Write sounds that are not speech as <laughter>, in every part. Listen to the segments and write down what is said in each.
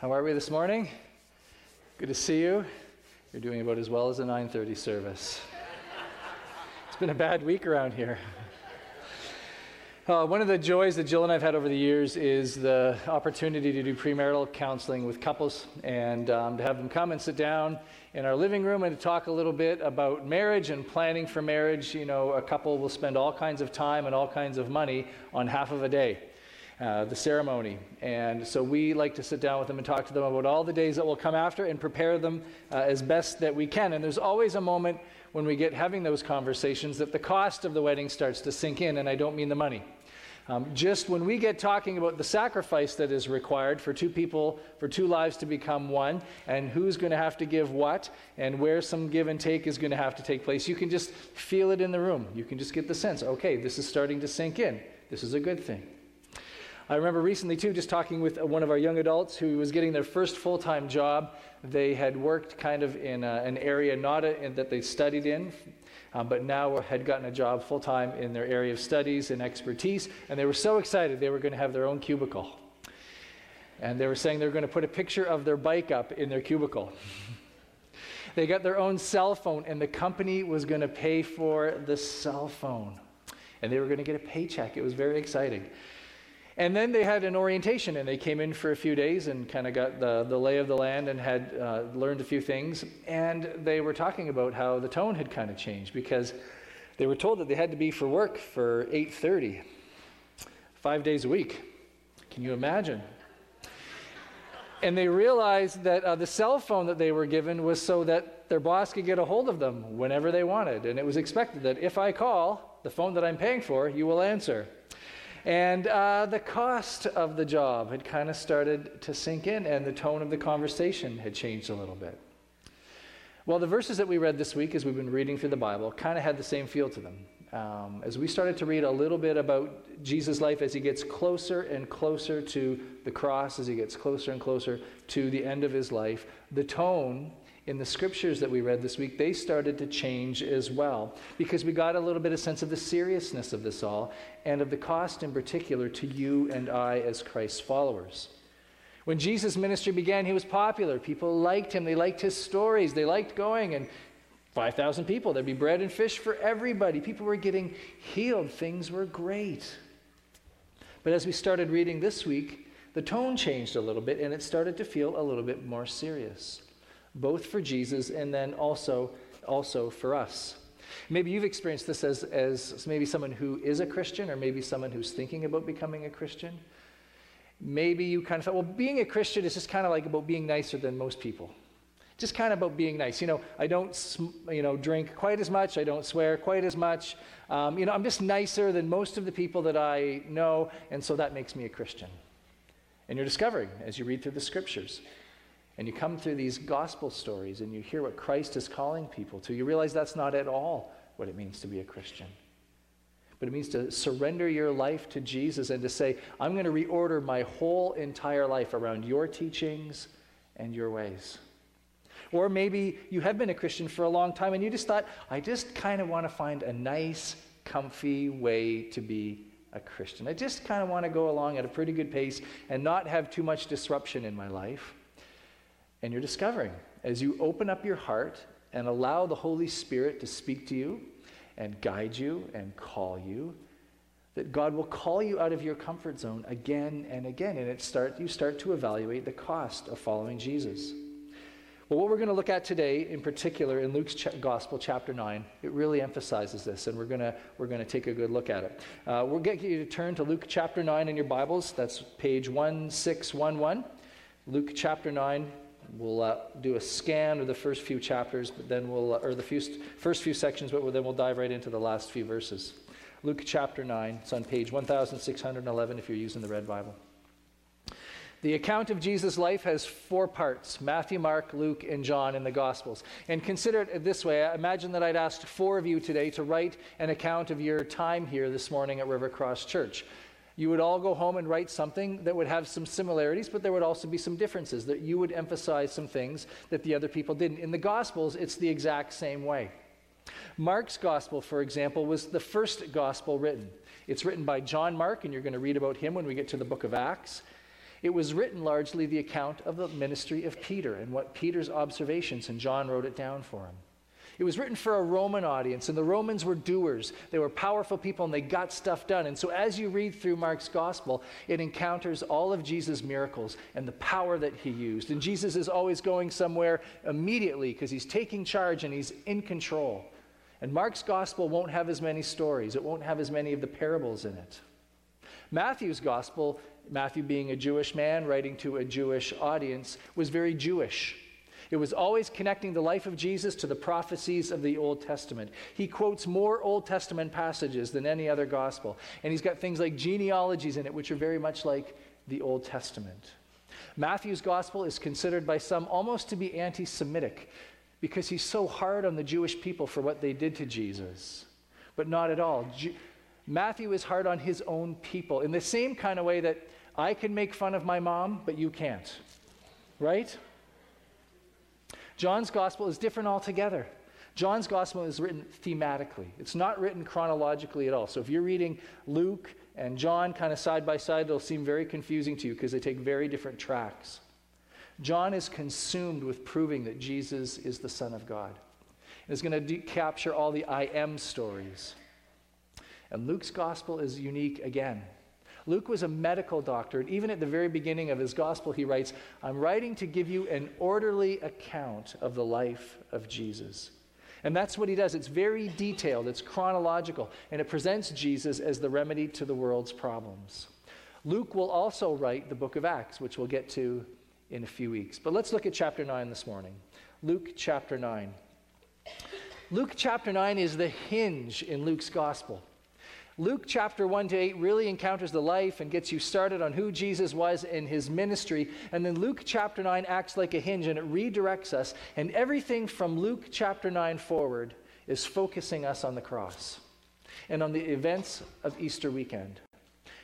How are we this morning? Good to see you. You're doing about as well as a 9:30 service. it's been a bad week around here. Uh, one of the joys that Jill and I've had over the years is the opportunity to do premarital counseling with couples and um, to have them come and sit down in our living room and to talk a little bit about marriage and planning for marriage. You know, a couple will spend all kinds of time and all kinds of money on half of a day. Uh, the ceremony. And so we like to sit down with them and talk to them about all the days that will come after and prepare them uh, as best that we can. And there's always a moment when we get having those conversations that the cost of the wedding starts to sink in, and I don't mean the money. Um, just when we get talking about the sacrifice that is required for two people, for two lives to become one, and who's going to have to give what, and where some give and take is going to have to take place, you can just feel it in the room. You can just get the sense okay, this is starting to sink in. This is a good thing. I remember recently, too, just talking with one of our young adults who was getting their first full time job. They had worked kind of in a, an area not a, that they studied in, um, but now had gotten a job full time in their area of studies and expertise, and they were so excited they were going to have their own cubicle. And they were saying they were going to put a picture of their bike up in their cubicle. <laughs> they got their own cell phone, and the company was going to pay for the cell phone. And they were going to get a paycheck. It was very exciting. And then they had an orientation, and they came in for a few days and kind of got the, the lay of the land and had uh, learned a few things. And they were talking about how the tone had kind of changed because they were told that they had to be for work for 8:30, five days a week. Can you imagine? And they realized that uh, the cell phone that they were given was so that their boss could get a hold of them whenever they wanted. And it was expected that if I call, the phone that I'm paying for, you will answer. And uh, the cost of the job had kind of started to sink in, and the tone of the conversation had changed a little bit. Well, the verses that we read this week, as we've been reading through the Bible, kind of had the same feel to them. Um, as we started to read a little bit about Jesus' life as he gets closer and closer to the cross, as he gets closer and closer to the end of his life, the tone in the scriptures that we read this week, they started to change as well because we got a little bit of sense of the seriousness of this all and of the cost in particular to you and I as Christ's followers. When Jesus' ministry began, he was popular. People liked him. They liked his stories. They liked going and 5,000 people. There'd be bread and fish for everybody. People were getting healed. Things were great. But as we started reading this week, the tone changed a little bit and it started to feel a little bit more serious both for Jesus and then also, also for us. Maybe you've experienced this as, as maybe someone who is a Christian or maybe someone who's thinking about becoming a Christian. Maybe you kind of thought, well, being a Christian is just kind of like about being nicer than most people. Just kind of about being nice. You know, I don't, you know, drink quite as much. I don't swear quite as much. Um, you know, I'm just nicer than most of the people that I know, and so that makes me a Christian. And you're discovering as you read through the scriptures and you come through these gospel stories and you hear what Christ is calling people to, you realize that's not at all what it means to be a Christian. But it means to surrender your life to Jesus and to say, I'm going to reorder my whole entire life around your teachings and your ways. Or maybe you have been a Christian for a long time and you just thought, I just kind of want to find a nice, comfy way to be a Christian. I just kind of want to go along at a pretty good pace and not have too much disruption in my life. And you're discovering as you open up your heart and allow the Holy Spirit to speak to you and guide you and call you, that God will call you out of your comfort zone again and again. And it start, you start to evaluate the cost of following Jesus. Well, what we're going to look at today, in particular in Luke's ch- Gospel, chapter 9, it really emphasizes this, and we're going to, we're going to take a good look at it. Uh, we'll get you to turn to Luke chapter 9 in your Bibles. That's page 1611. Luke chapter 9, We'll uh, do a scan of the first few chapters, but then we'll, uh, or the few, first few sections, but then we'll dive right into the last few verses. Luke chapter 9, it's on page 1611 if you're using the Red Bible. The account of Jesus' life has four parts Matthew, Mark, Luke, and John in the Gospels. And consider it this way I imagine that I'd asked four of you today to write an account of your time here this morning at River Cross Church you would all go home and write something that would have some similarities, but there would also be some differences, that you would emphasize some things that the other people didn't. In the Gospels, it's the exact same way. Mark's Gospel, for example, was the first Gospel written. It's written by John Mark, and you're going to read about him when we get to the book of Acts. It was written largely the account of the ministry of Peter and what Peter's observations, and John wrote it down for him. It was written for a Roman audience, and the Romans were doers. They were powerful people, and they got stuff done. And so, as you read through Mark's gospel, it encounters all of Jesus' miracles and the power that he used. And Jesus is always going somewhere immediately because he's taking charge and he's in control. And Mark's gospel won't have as many stories, it won't have as many of the parables in it. Matthew's gospel, Matthew being a Jewish man writing to a Jewish audience, was very Jewish. It was always connecting the life of Jesus to the prophecies of the Old Testament. He quotes more Old Testament passages than any other gospel. And he's got things like genealogies in it, which are very much like the Old Testament. Matthew's gospel is considered by some almost to be anti Semitic because he's so hard on the Jewish people for what they did to Jesus. But not at all. Je- Matthew is hard on his own people in the same kind of way that I can make fun of my mom, but you can't. Right? John's gospel is different altogether. John's gospel is written thematically, it's not written chronologically at all. So if you're reading Luke and John kind of side by side, it'll seem very confusing to you because they take very different tracks. John is consumed with proving that Jesus is the Son of God. And is going to de- capture all the I am stories. And Luke's gospel is unique again. Luke was a medical doctor, and even at the very beginning of his gospel, he writes, I'm writing to give you an orderly account of the life of Jesus. And that's what he does. It's very detailed, it's chronological, and it presents Jesus as the remedy to the world's problems. Luke will also write the book of Acts, which we'll get to in a few weeks. But let's look at chapter 9 this morning. Luke chapter 9. Luke chapter 9 is the hinge in Luke's gospel. Luke chapter 1 to 8 really encounters the life and gets you started on who Jesus was in his ministry. And then Luke chapter 9 acts like a hinge and it redirects us. And everything from Luke chapter 9 forward is focusing us on the cross and on the events of Easter weekend.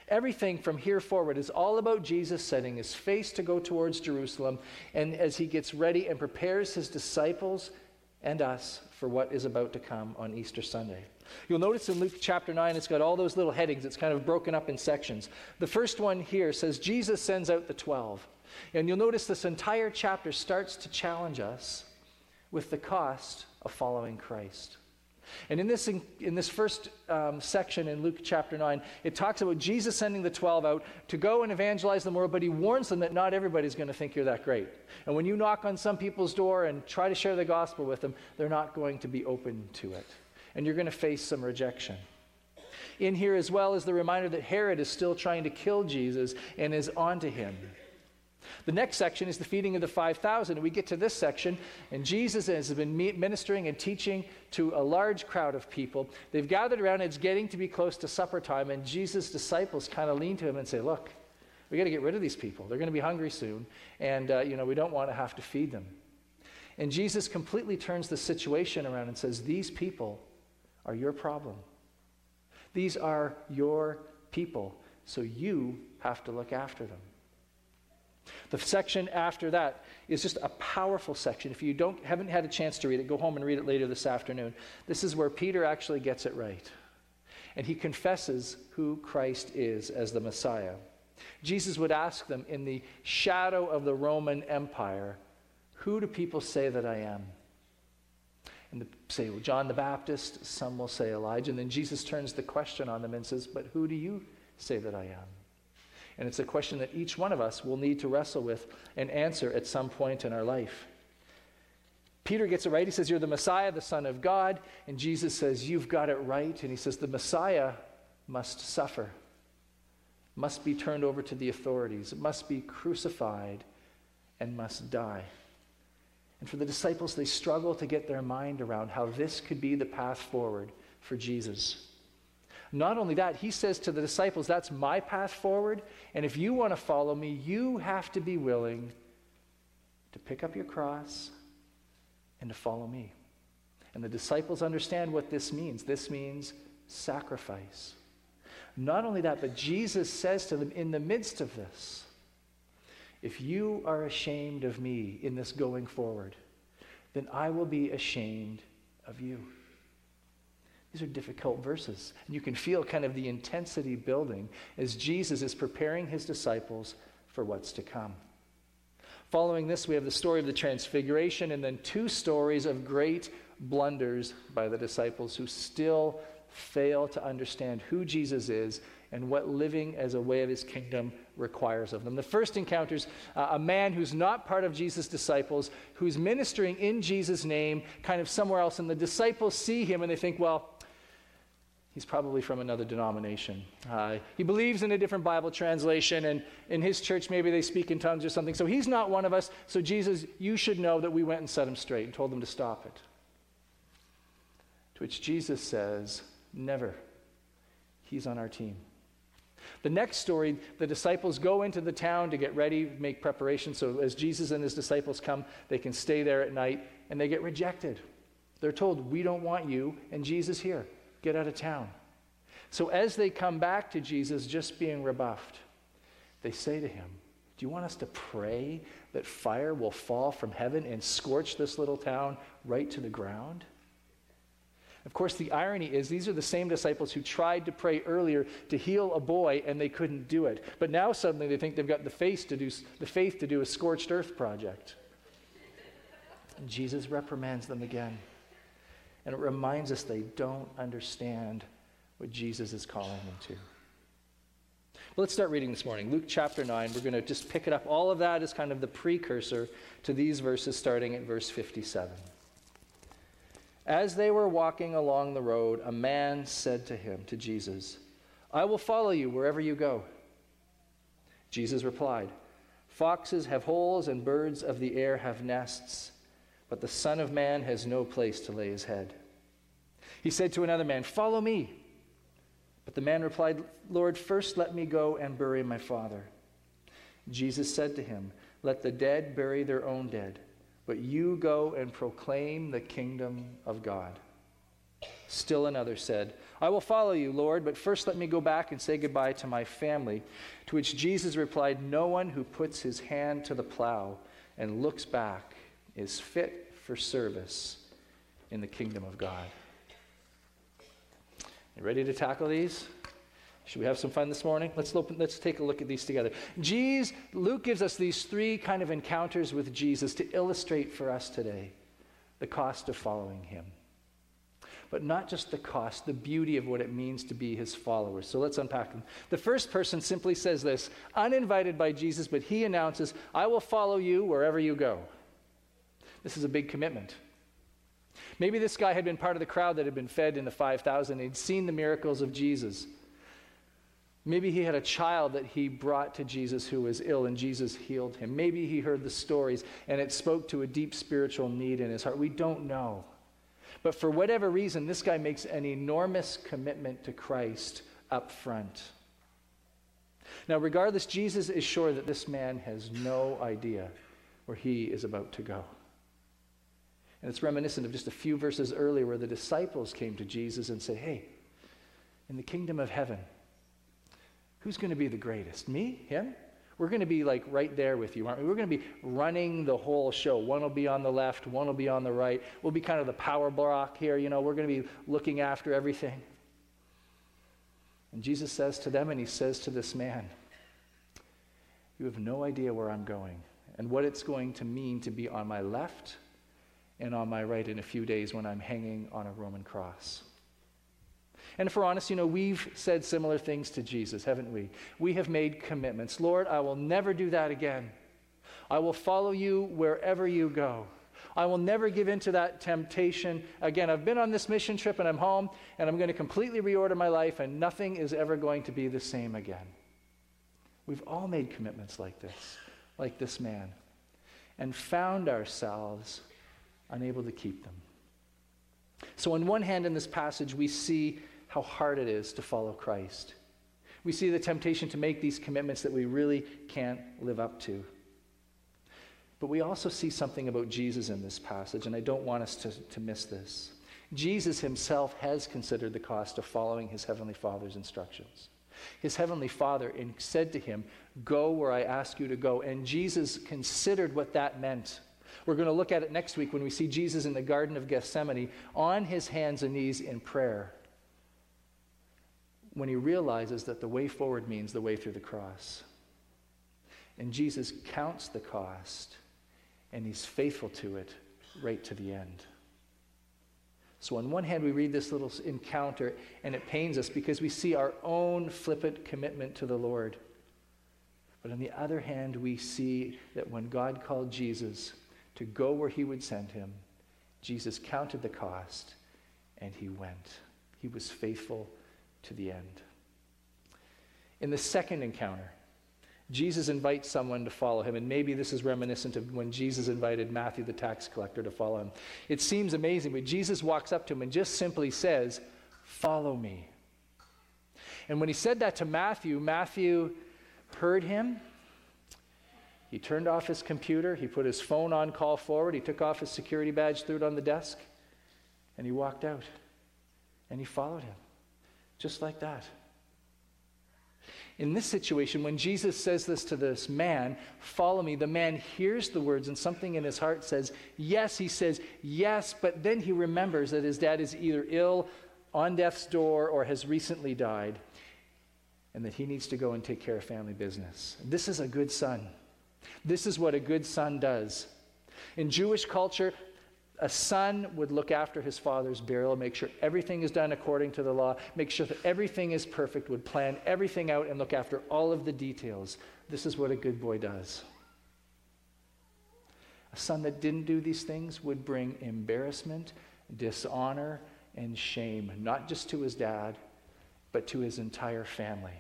Everything from here forward is all about Jesus setting his face to go towards Jerusalem and as he gets ready and prepares his disciples and us for what is about to come on Easter Sunday. You'll notice in Luke chapter 9, it's got all those little headings. It's kind of broken up in sections. The first one here says, Jesus sends out the 12. And you'll notice this entire chapter starts to challenge us with the cost of following Christ. And in this, in, in this first um, section in Luke chapter 9, it talks about Jesus sending the 12 out to go and evangelize the world, but he warns them that not everybody's going to think you're that great. And when you knock on some people's door and try to share the gospel with them, they're not going to be open to it and you're going to face some rejection. In here, as well, is the reminder that Herod is still trying to kill Jesus and is onto him. The next section is the feeding of the 5,000. and We get to this section, and Jesus has been ministering and teaching to a large crowd of people. They've gathered around, it's getting to be close to supper time, and Jesus' disciples kind of lean to him and say, Look, we got to get rid of these people. They're going to be hungry soon, and uh, you know, we don't want to have to feed them. And Jesus completely turns the situation around and says, These people are your problem. These are your people, so you have to look after them. The section after that is just a powerful section. If you don't, haven't had a chance to read it, go home and read it later this afternoon. This is where Peter actually gets it right. And he confesses who Christ is as the Messiah. Jesus would ask them in the shadow of the Roman Empire, Who do people say that I am? And the, say well, John the Baptist, some will say Elijah. And then Jesus turns the question on them and says, But who do you say that I am? And it's a question that each one of us will need to wrestle with and answer at some point in our life. Peter gets it right. He says, You're the Messiah, the Son of God. And Jesus says, You've got it right. And he says, The Messiah must suffer, must be turned over to the authorities, must be crucified, and must die. And for the disciples, they struggle to get their mind around how this could be the path forward for Jesus. Not only that, he says to the disciples, That's my path forward. And if you want to follow me, you have to be willing to pick up your cross and to follow me. And the disciples understand what this means. This means sacrifice. Not only that, but Jesus says to them in the midst of this, if you are ashamed of me in this going forward, then I will be ashamed of you. These are difficult verses. And you can feel kind of the intensity building as Jesus is preparing his disciples for what's to come. Following this, we have the story of the Transfiguration and then two stories of great blunders by the disciples who still fail to understand who Jesus is and what living as a way of his kingdom requires of them. The first encounters uh, a man who's not part of Jesus' disciples, who's ministering in Jesus' name, kind of somewhere else, and the disciples see him and they think, well, He's probably from another denomination. Uh, he believes in a different Bible translation, and in his church, maybe they speak in tongues or something. So he's not one of us. So, Jesus, you should know that we went and set him straight and told him to stop it. To which Jesus says, Never. He's on our team. The next story, the disciples go into the town to get ready, make preparations. So, as Jesus and his disciples come, they can stay there at night, and they get rejected. They're told, We don't want you, and Jesus here. Get out of town. So as they come back to Jesus, just being rebuffed, they say to him, Do you want us to pray that fire will fall from heaven and scorch this little town right to the ground? Of course, the irony is these are the same disciples who tried to pray earlier to heal a boy and they couldn't do it. But now suddenly they think they've got the faith to do, the faith to do a scorched earth project. And Jesus reprimands them again. And it reminds us they don't understand what Jesus is calling them to. But let's start reading this morning. Luke chapter 9. We're going to just pick it up. All of that is kind of the precursor to these verses starting at verse 57. As they were walking along the road, a man said to him, to Jesus, I will follow you wherever you go. Jesus replied, Foxes have holes and birds of the air have nests but the Son of Man has no place to lay his head. He said to another man, Follow me. But the man replied, Lord, first let me go and bury my father. Jesus said to him, Let the dead bury their own dead, but you go and proclaim the kingdom of God. Still another said, I will follow you, Lord, but first let me go back and say goodbye to my family. To which Jesus replied, No one who puts his hand to the plow and looks back is fit for service in the kingdom of God. You ready to tackle these? Should we have some fun this morning? Let's, open, let's take a look at these together. Jesus, Luke gives us these three kind of encounters with Jesus to illustrate for us today the cost of following him. But not just the cost, the beauty of what it means to be his followers. So let's unpack them. The first person simply says this uninvited by Jesus, but he announces, I will follow you wherever you go. This is a big commitment. Maybe this guy had been part of the crowd that had been fed in the 5,000. He'd seen the miracles of Jesus. Maybe he had a child that he brought to Jesus who was ill and Jesus healed him. Maybe he heard the stories and it spoke to a deep spiritual need in his heart. We don't know. But for whatever reason, this guy makes an enormous commitment to Christ up front. Now, regardless, Jesus is sure that this man has no idea where he is about to go. And it's reminiscent of just a few verses earlier where the disciples came to Jesus and said, Hey, in the kingdom of heaven, who's going to be the greatest? Me? Him? We're going to be like right there with you, aren't we? We're going to be running the whole show. One will be on the left, one will be on the right. We'll be kind of the power block here, you know, we're going to be looking after everything. And Jesus says to them, and he says to this man, You have no idea where I'm going and what it's going to mean to be on my left and on my right in a few days when I'm hanging on a Roman cross. And if we're honest, you know, we've said similar things to Jesus, haven't we? We have made commitments. Lord, I will never do that again. I will follow you wherever you go. I will never give in to that temptation. Again, I've been on this mission trip and I'm home and I'm going to completely reorder my life and nothing is ever going to be the same again. We've all made commitments like this, like this man, and found ourselves unable to keep them. So, on one hand, in this passage, we see how hard it is to follow Christ. We see the temptation to make these commitments that we really can't live up to. But we also see something about Jesus in this passage, and I don't want us to, to miss this. Jesus himself has considered the cost of following his heavenly Father's instructions. His heavenly Father said to him, Go where I ask you to go. And Jesus considered what that meant. We're going to look at it next week when we see Jesus in the Garden of Gethsemane on his hands and knees in prayer when he realizes that the way forward means the way through the cross. And Jesus counts the cost, and he's faithful to it right to the end. So, on one hand, we read this little encounter, and it pains us because we see our own flippant commitment to the Lord. But on the other hand, we see that when God called Jesus to go where he would send him, Jesus counted the cost and he went. He was faithful to the end. In the second encounter, Jesus invites someone to follow him, and maybe this is reminiscent of when Jesus invited Matthew the tax collector to follow him. It seems amazing, but Jesus walks up to him and just simply says, Follow me. And when he said that to Matthew, Matthew heard him. He turned off his computer, he put his phone on call forward, he took off his security badge, threw it on the desk, and he walked out. And he followed him, just like that. In this situation, when Jesus says this to this man, follow me, the man hears the words and something in his heart says, yes. He says, yes, but then he remembers that his dad is either ill, on death's door, or has recently died, and that he needs to go and take care of family business. This is a good son. This is what a good son does. In Jewish culture, a son would look after his father's burial, make sure everything is done according to the law, make sure that everything is perfect, would plan everything out and look after all of the details. This is what a good boy does. A son that didn't do these things would bring embarrassment, dishonor, and shame, not just to his dad, but to his entire family.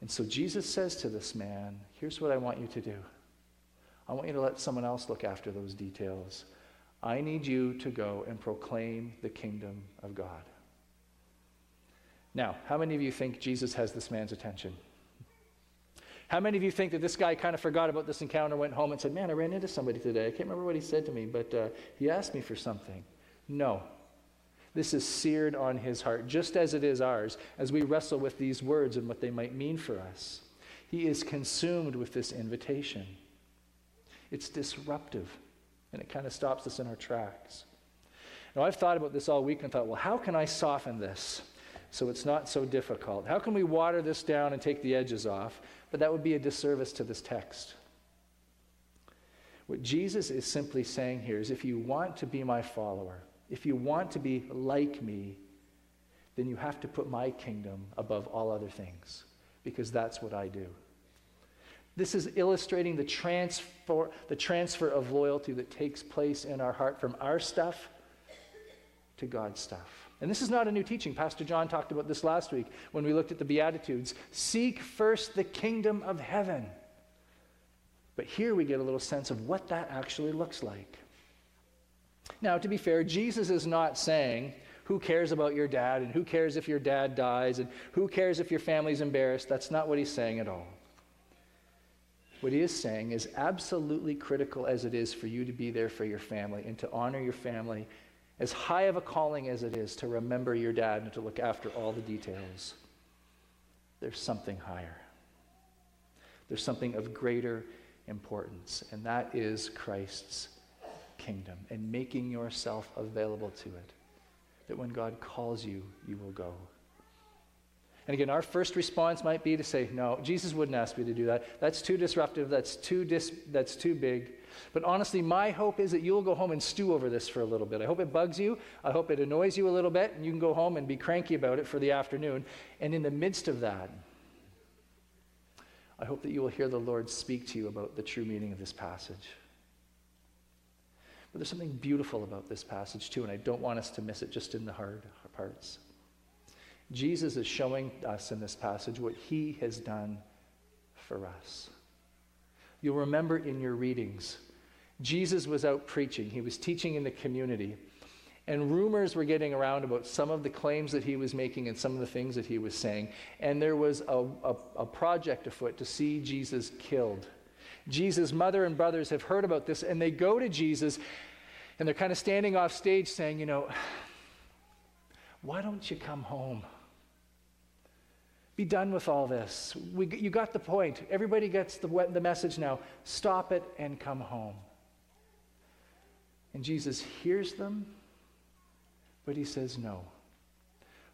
And so Jesus says to this man, Here's what I want you to do. I want you to let someone else look after those details. I need you to go and proclaim the kingdom of God. Now, how many of you think Jesus has this man's attention? How many of you think that this guy kind of forgot about this encounter, went home and said, Man, I ran into somebody today. I can't remember what he said to me, but uh, he asked me for something? No. This is seared on his heart, just as it is ours, as we wrestle with these words and what they might mean for us. He is consumed with this invitation. It's disruptive, and it kind of stops us in our tracks. Now, I've thought about this all week and thought, well, how can I soften this so it's not so difficult? How can we water this down and take the edges off? But that would be a disservice to this text. What Jesus is simply saying here is if you want to be my follower, if you want to be like me, then you have to put my kingdom above all other things, because that's what I do. This is illustrating the transfer, the transfer of loyalty that takes place in our heart from our stuff to God's stuff. And this is not a new teaching. Pastor John talked about this last week when we looked at the Beatitudes. Seek first the kingdom of heaven. But here we get a little sense of what that actually looks like. Now, to be fair, Jesus is not saying, who cares about your dad and who cares if your dad dies and who cares if your family's embarrassed. That's not what he's saying at all. What he is saying is absolutely critical as it is for you to be there for your family and to honor your family, as high of a calling as it is to remember your dad and to look after all the details. There's something higher. There's something of greater importance, and that is Christ's kingdom and making yourself available to it. That when God calls you, you will go. And again, our first response might be to say, no, Jesus wouldn't ask me to do that. That's too disruptive. That's too, dis- that's too big. But honestly, my hope is that you'll go home and stew over this for a little bit. I hope it bugs you. I hope it annoys you a little bit, and you can go home and be cranky about it for the afternoon. And in the midst of that, I hope that you will hear the Lord speak to you about the true meaning of this passage. But there's something beautiful about this passage, too, and I don't want us to miss it just in the hard parts. Jesus is showing us in this passage what he has done for us. You'll remember in your readings, Jesus was out preaching, he was teaching in the community. And rumors were getting around about some of the claims that he was making and some of the things that he was saying. And there was a, a, a project afoot to see Jesus killed. Jesus' mother and brothers have heard about this, and they go to Jesus, and they're kind of standing off stage saying, You know, why don't you come home? Be done with all this. We, you got the point. Everybody gets the, the message now. Stop it and come home. And Jesus hears them, but he says, No.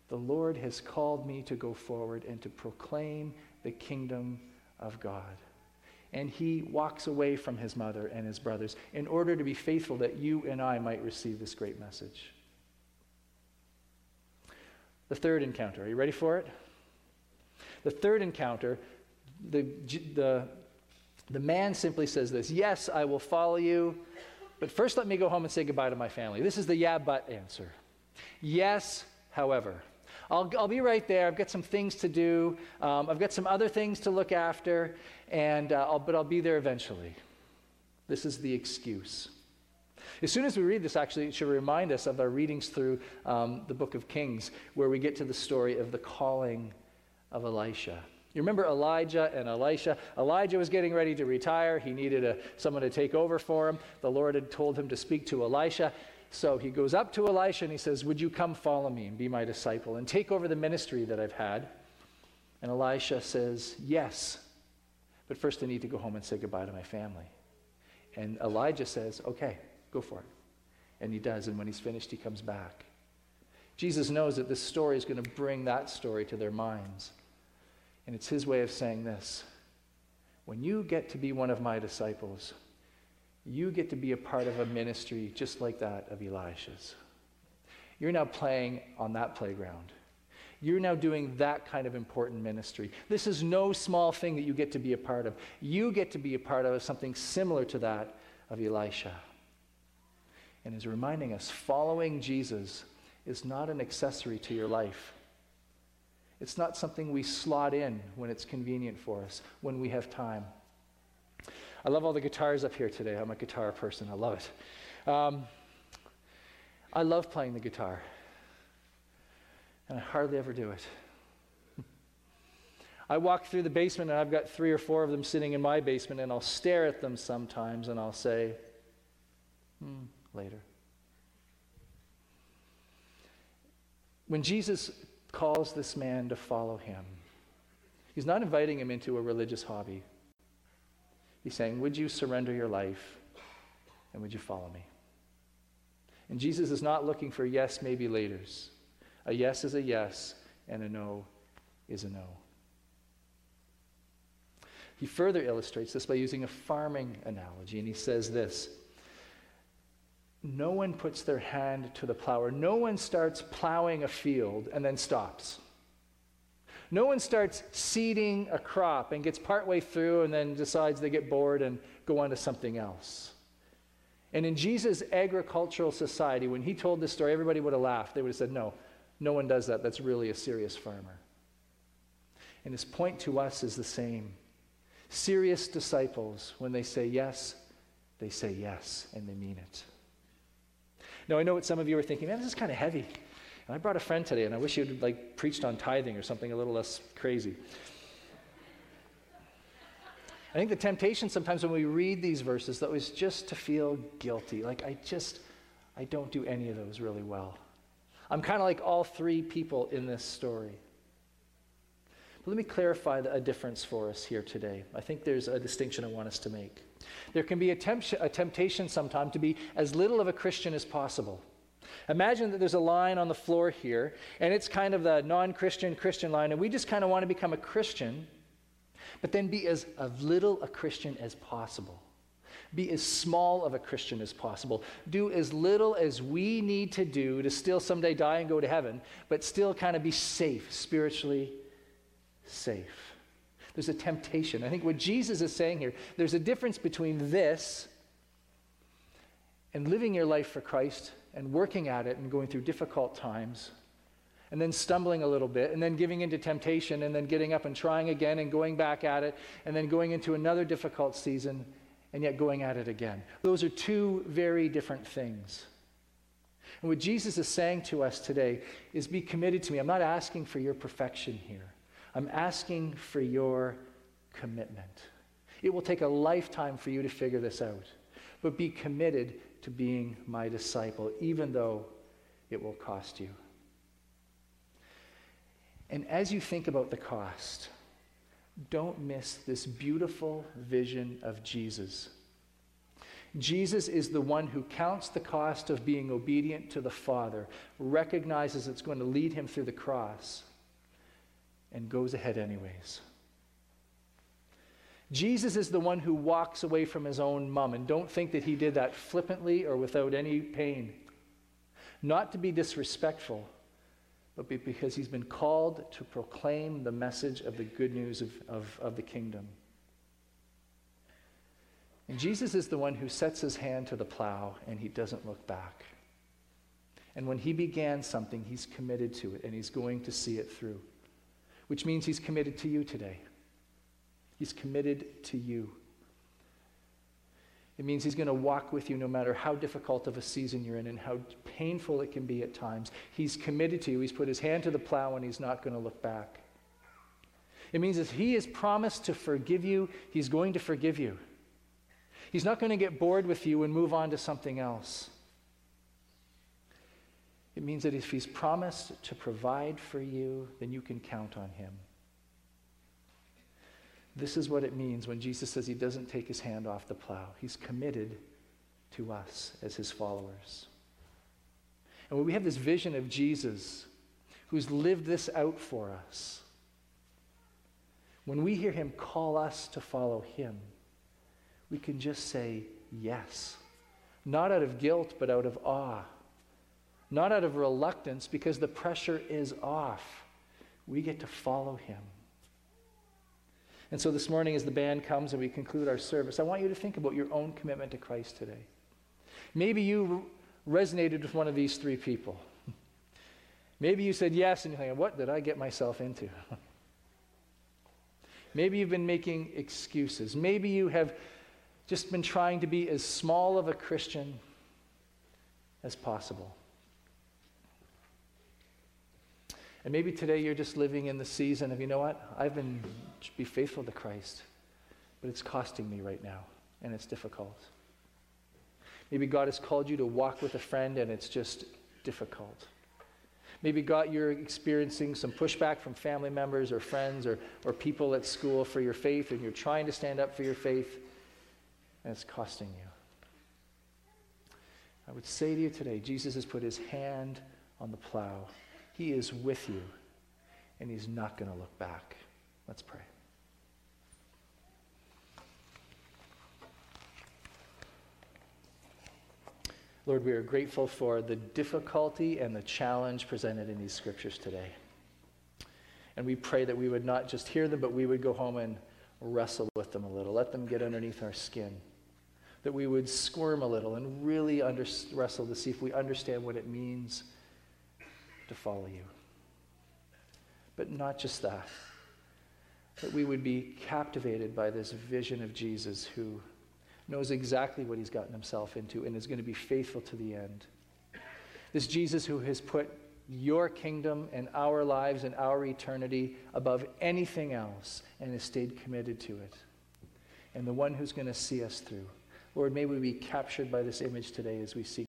The Lord has called me to go forward and to proclaim the kingdom of God. And he walks away from his mother and his brothers in order to be faithful that you and I might receive this great message. The third encounter, are you ready for it? The third encounter, the, the, the man simply says this Yes, I will follow you, but first let me go home and say goodbye to my family. This is the yeah, but answer. Yes, however. I'll, I'll be right there. I've got some things to do. Um, I've got some other things to look after, and uh, I'll, but I'll be there eventually. This is the excuse. As soon as we read this, actually, it should remind us of our readings through um, the book of Kings, where we get to the story of the calling of Elisha. You remember Elijah and Elisha? Elijah was getting ready to retire. He needed a, someone to take over for him. The Lord had told him to speak to Elisha. So he goes up to Elisha and he says, Would you come follow me and be my disciple and take over the ministry that I've had? And Elisha says, Yes. But first I need to go home and say goodbye to my family. And Elijah says, Okay, go for it. And he does. And when he's finished, he comes back. Jesus knows that this story is going to bring that story to their minds. And it's his way of saying this When you get to be one of my disciples, you get to be a part of a ministry just like that of Elisha's. You're now playing on that playground. You're now doing that kind of important ministry. This is no small thing that you get to be a part of. You get to be a part of something similar to that of Elisha. And is reminding us following Jesus is not an accessory to your life. It's not something we slot in when it's convenient for us, when we have time. I love all the guitars up here today. I'm a guitar person, I love it. Um, I love playing the guitar, and I hardly ever do it. <laughs> I walk through the basement and I've got three or four of them sitting in my basement, and I'll stare at them sometimes and I'll say, hmm, later. When Jesus calls this man to follow him, he's not inviting him into a religious hobby. He's saying, Would you surrender your life and would you follow me? And Jesus is not looking for yes, maybe laters. A yes is a yes, and a no is a no. He further illustrates this by using a farming analogy, and he says this no one puts their hand to the plower. no one starts plowing a field and then stops. No one starts seeding a crop and gets partway through and then decides they get bored and go on to something else. And in Jesus' agricultural society, when he told this story, everybody would have laughed. They would have said, No, no one does that. That's really a serious farmer. And his point to us is the same. Serious disciples, when they say yes, they say yes and they mean it. Now, I know what some of you are thinking, man, this is kind of heavy. And I brought a friend today, and I wish you'd like preached on tithing or something a little less crazy. I think the temptation sometimes when we read these verses, though, is just to feel guilty. Like, I just, I don't do any of those really well. I'm kind of like all three people in this story. But let me clarify the, a difference for us here today. I think there's a distinction I want us to make. There can be a, temp- a temptation sometimes to be as little of a Christian as possible. Imagine that there's a line on the floor here, and it's kind of the non Christian Christian line, and we just kind of want to become a Christian, but then be as little a Christian as possible. Be as small of a Christian as possible. Do as little as we need to do to still someday die and go to heaven, but still kind of be safe, spiritually safe. There's a temptation. I think what Jesus is saying here, there's a difference between this and living your life for Christ and working at it and going through difficult times and then stumbling a little bit and then giving into temptation and then getting up and trying again and going back at it and then going into another difficult season and yet going at it again. Those are two very different things. And what Jesus is saying to us today is be committed to me. I'm not asking for your perfection here. I'm asking for your commitment. It will take a lifetime for you to figure this out, but be committed to being my disciple, even though it will cost you. And as you think about the cost, don't miss this beautiful vision of Jesus. Jesus is the one who counts the cost of being obedient to the Father, recognizes it's going to lead him through the cross, and goes ahead anyways. Jesus is the one who walks away from his own mom, and don't think that he did that flippantly or without any pain. Not to be disrespectful, but because he's been called to proclaim the message of the good news of, of, of the kingdom. And Jesus is the one who sets his hand to the plow and he doesn't look back. And when he began something, he's committed to it and he's going to see it through, which means he's committed to you today. He's committed to you. It means he's going to walk with you no matter how difficult of a season you're in and how painful it can be at times. He's committed to you. He's put his hand to the plow and he's not going to look back. It means if he has promised to forgive you, he's going to forgive you. He's not going to get bored with you and move on to something else. It means that if he's promised to provide for you, then you can count on him. This is what it means when Jesus says he doesn't take his hand off the plow. He's committed to us as his followers. And when we have this vision of Jesus who's lived this out for us, when we hear him call us to follow him, we can just say yes. Not out of guilt, but out of awe. Not out of reluctance, because the pressure is off. We get to follow him. And so this morning, as the band comes and we conclude our service, I want you to think about your own commitment to Christ today. Maybe you resonated with one of these three people. <laughs> Maybe you said yes, and you're thinking, what did I get myself into? <laughs> Maybe you've been making excuses. Maybe you have just been trying to be as small of a Christian as possible. And maybe today you're just living in the season of, you know what? I've been be faithful to Christ, but it's costing me right now, and it's difficult. Maybe God has called you to walk with a friend, and it's just difficult. Maybe God, you're experiencing some pushback from family members or friends or, or people at school for your faith, and you're trying to stand up for your faith, and it's costing you. I would say to you today, Jesus has put his hand on the plow. He is with you, and He's not going to look back. Let's pray. Lord, we are grateful for the difficulty and the challenge presented in these scriptures today. And we pray that we would not just hear them, but we would go home and wrestle with them a little, let them get underneath our skin. That we would squirm a little and really under- wrestle to see if we understand what it means to follow you. But not just that, that we would be captivated by this vision of Jesus who knows exactly what he's gotten himself into and is going to be faithful to the end. This Jesus who has put your kingdom and our lives and our eternity above anything else and has stayed committed to it. And the one who's going to see us through. Lord, may we be captured by this image today as we seek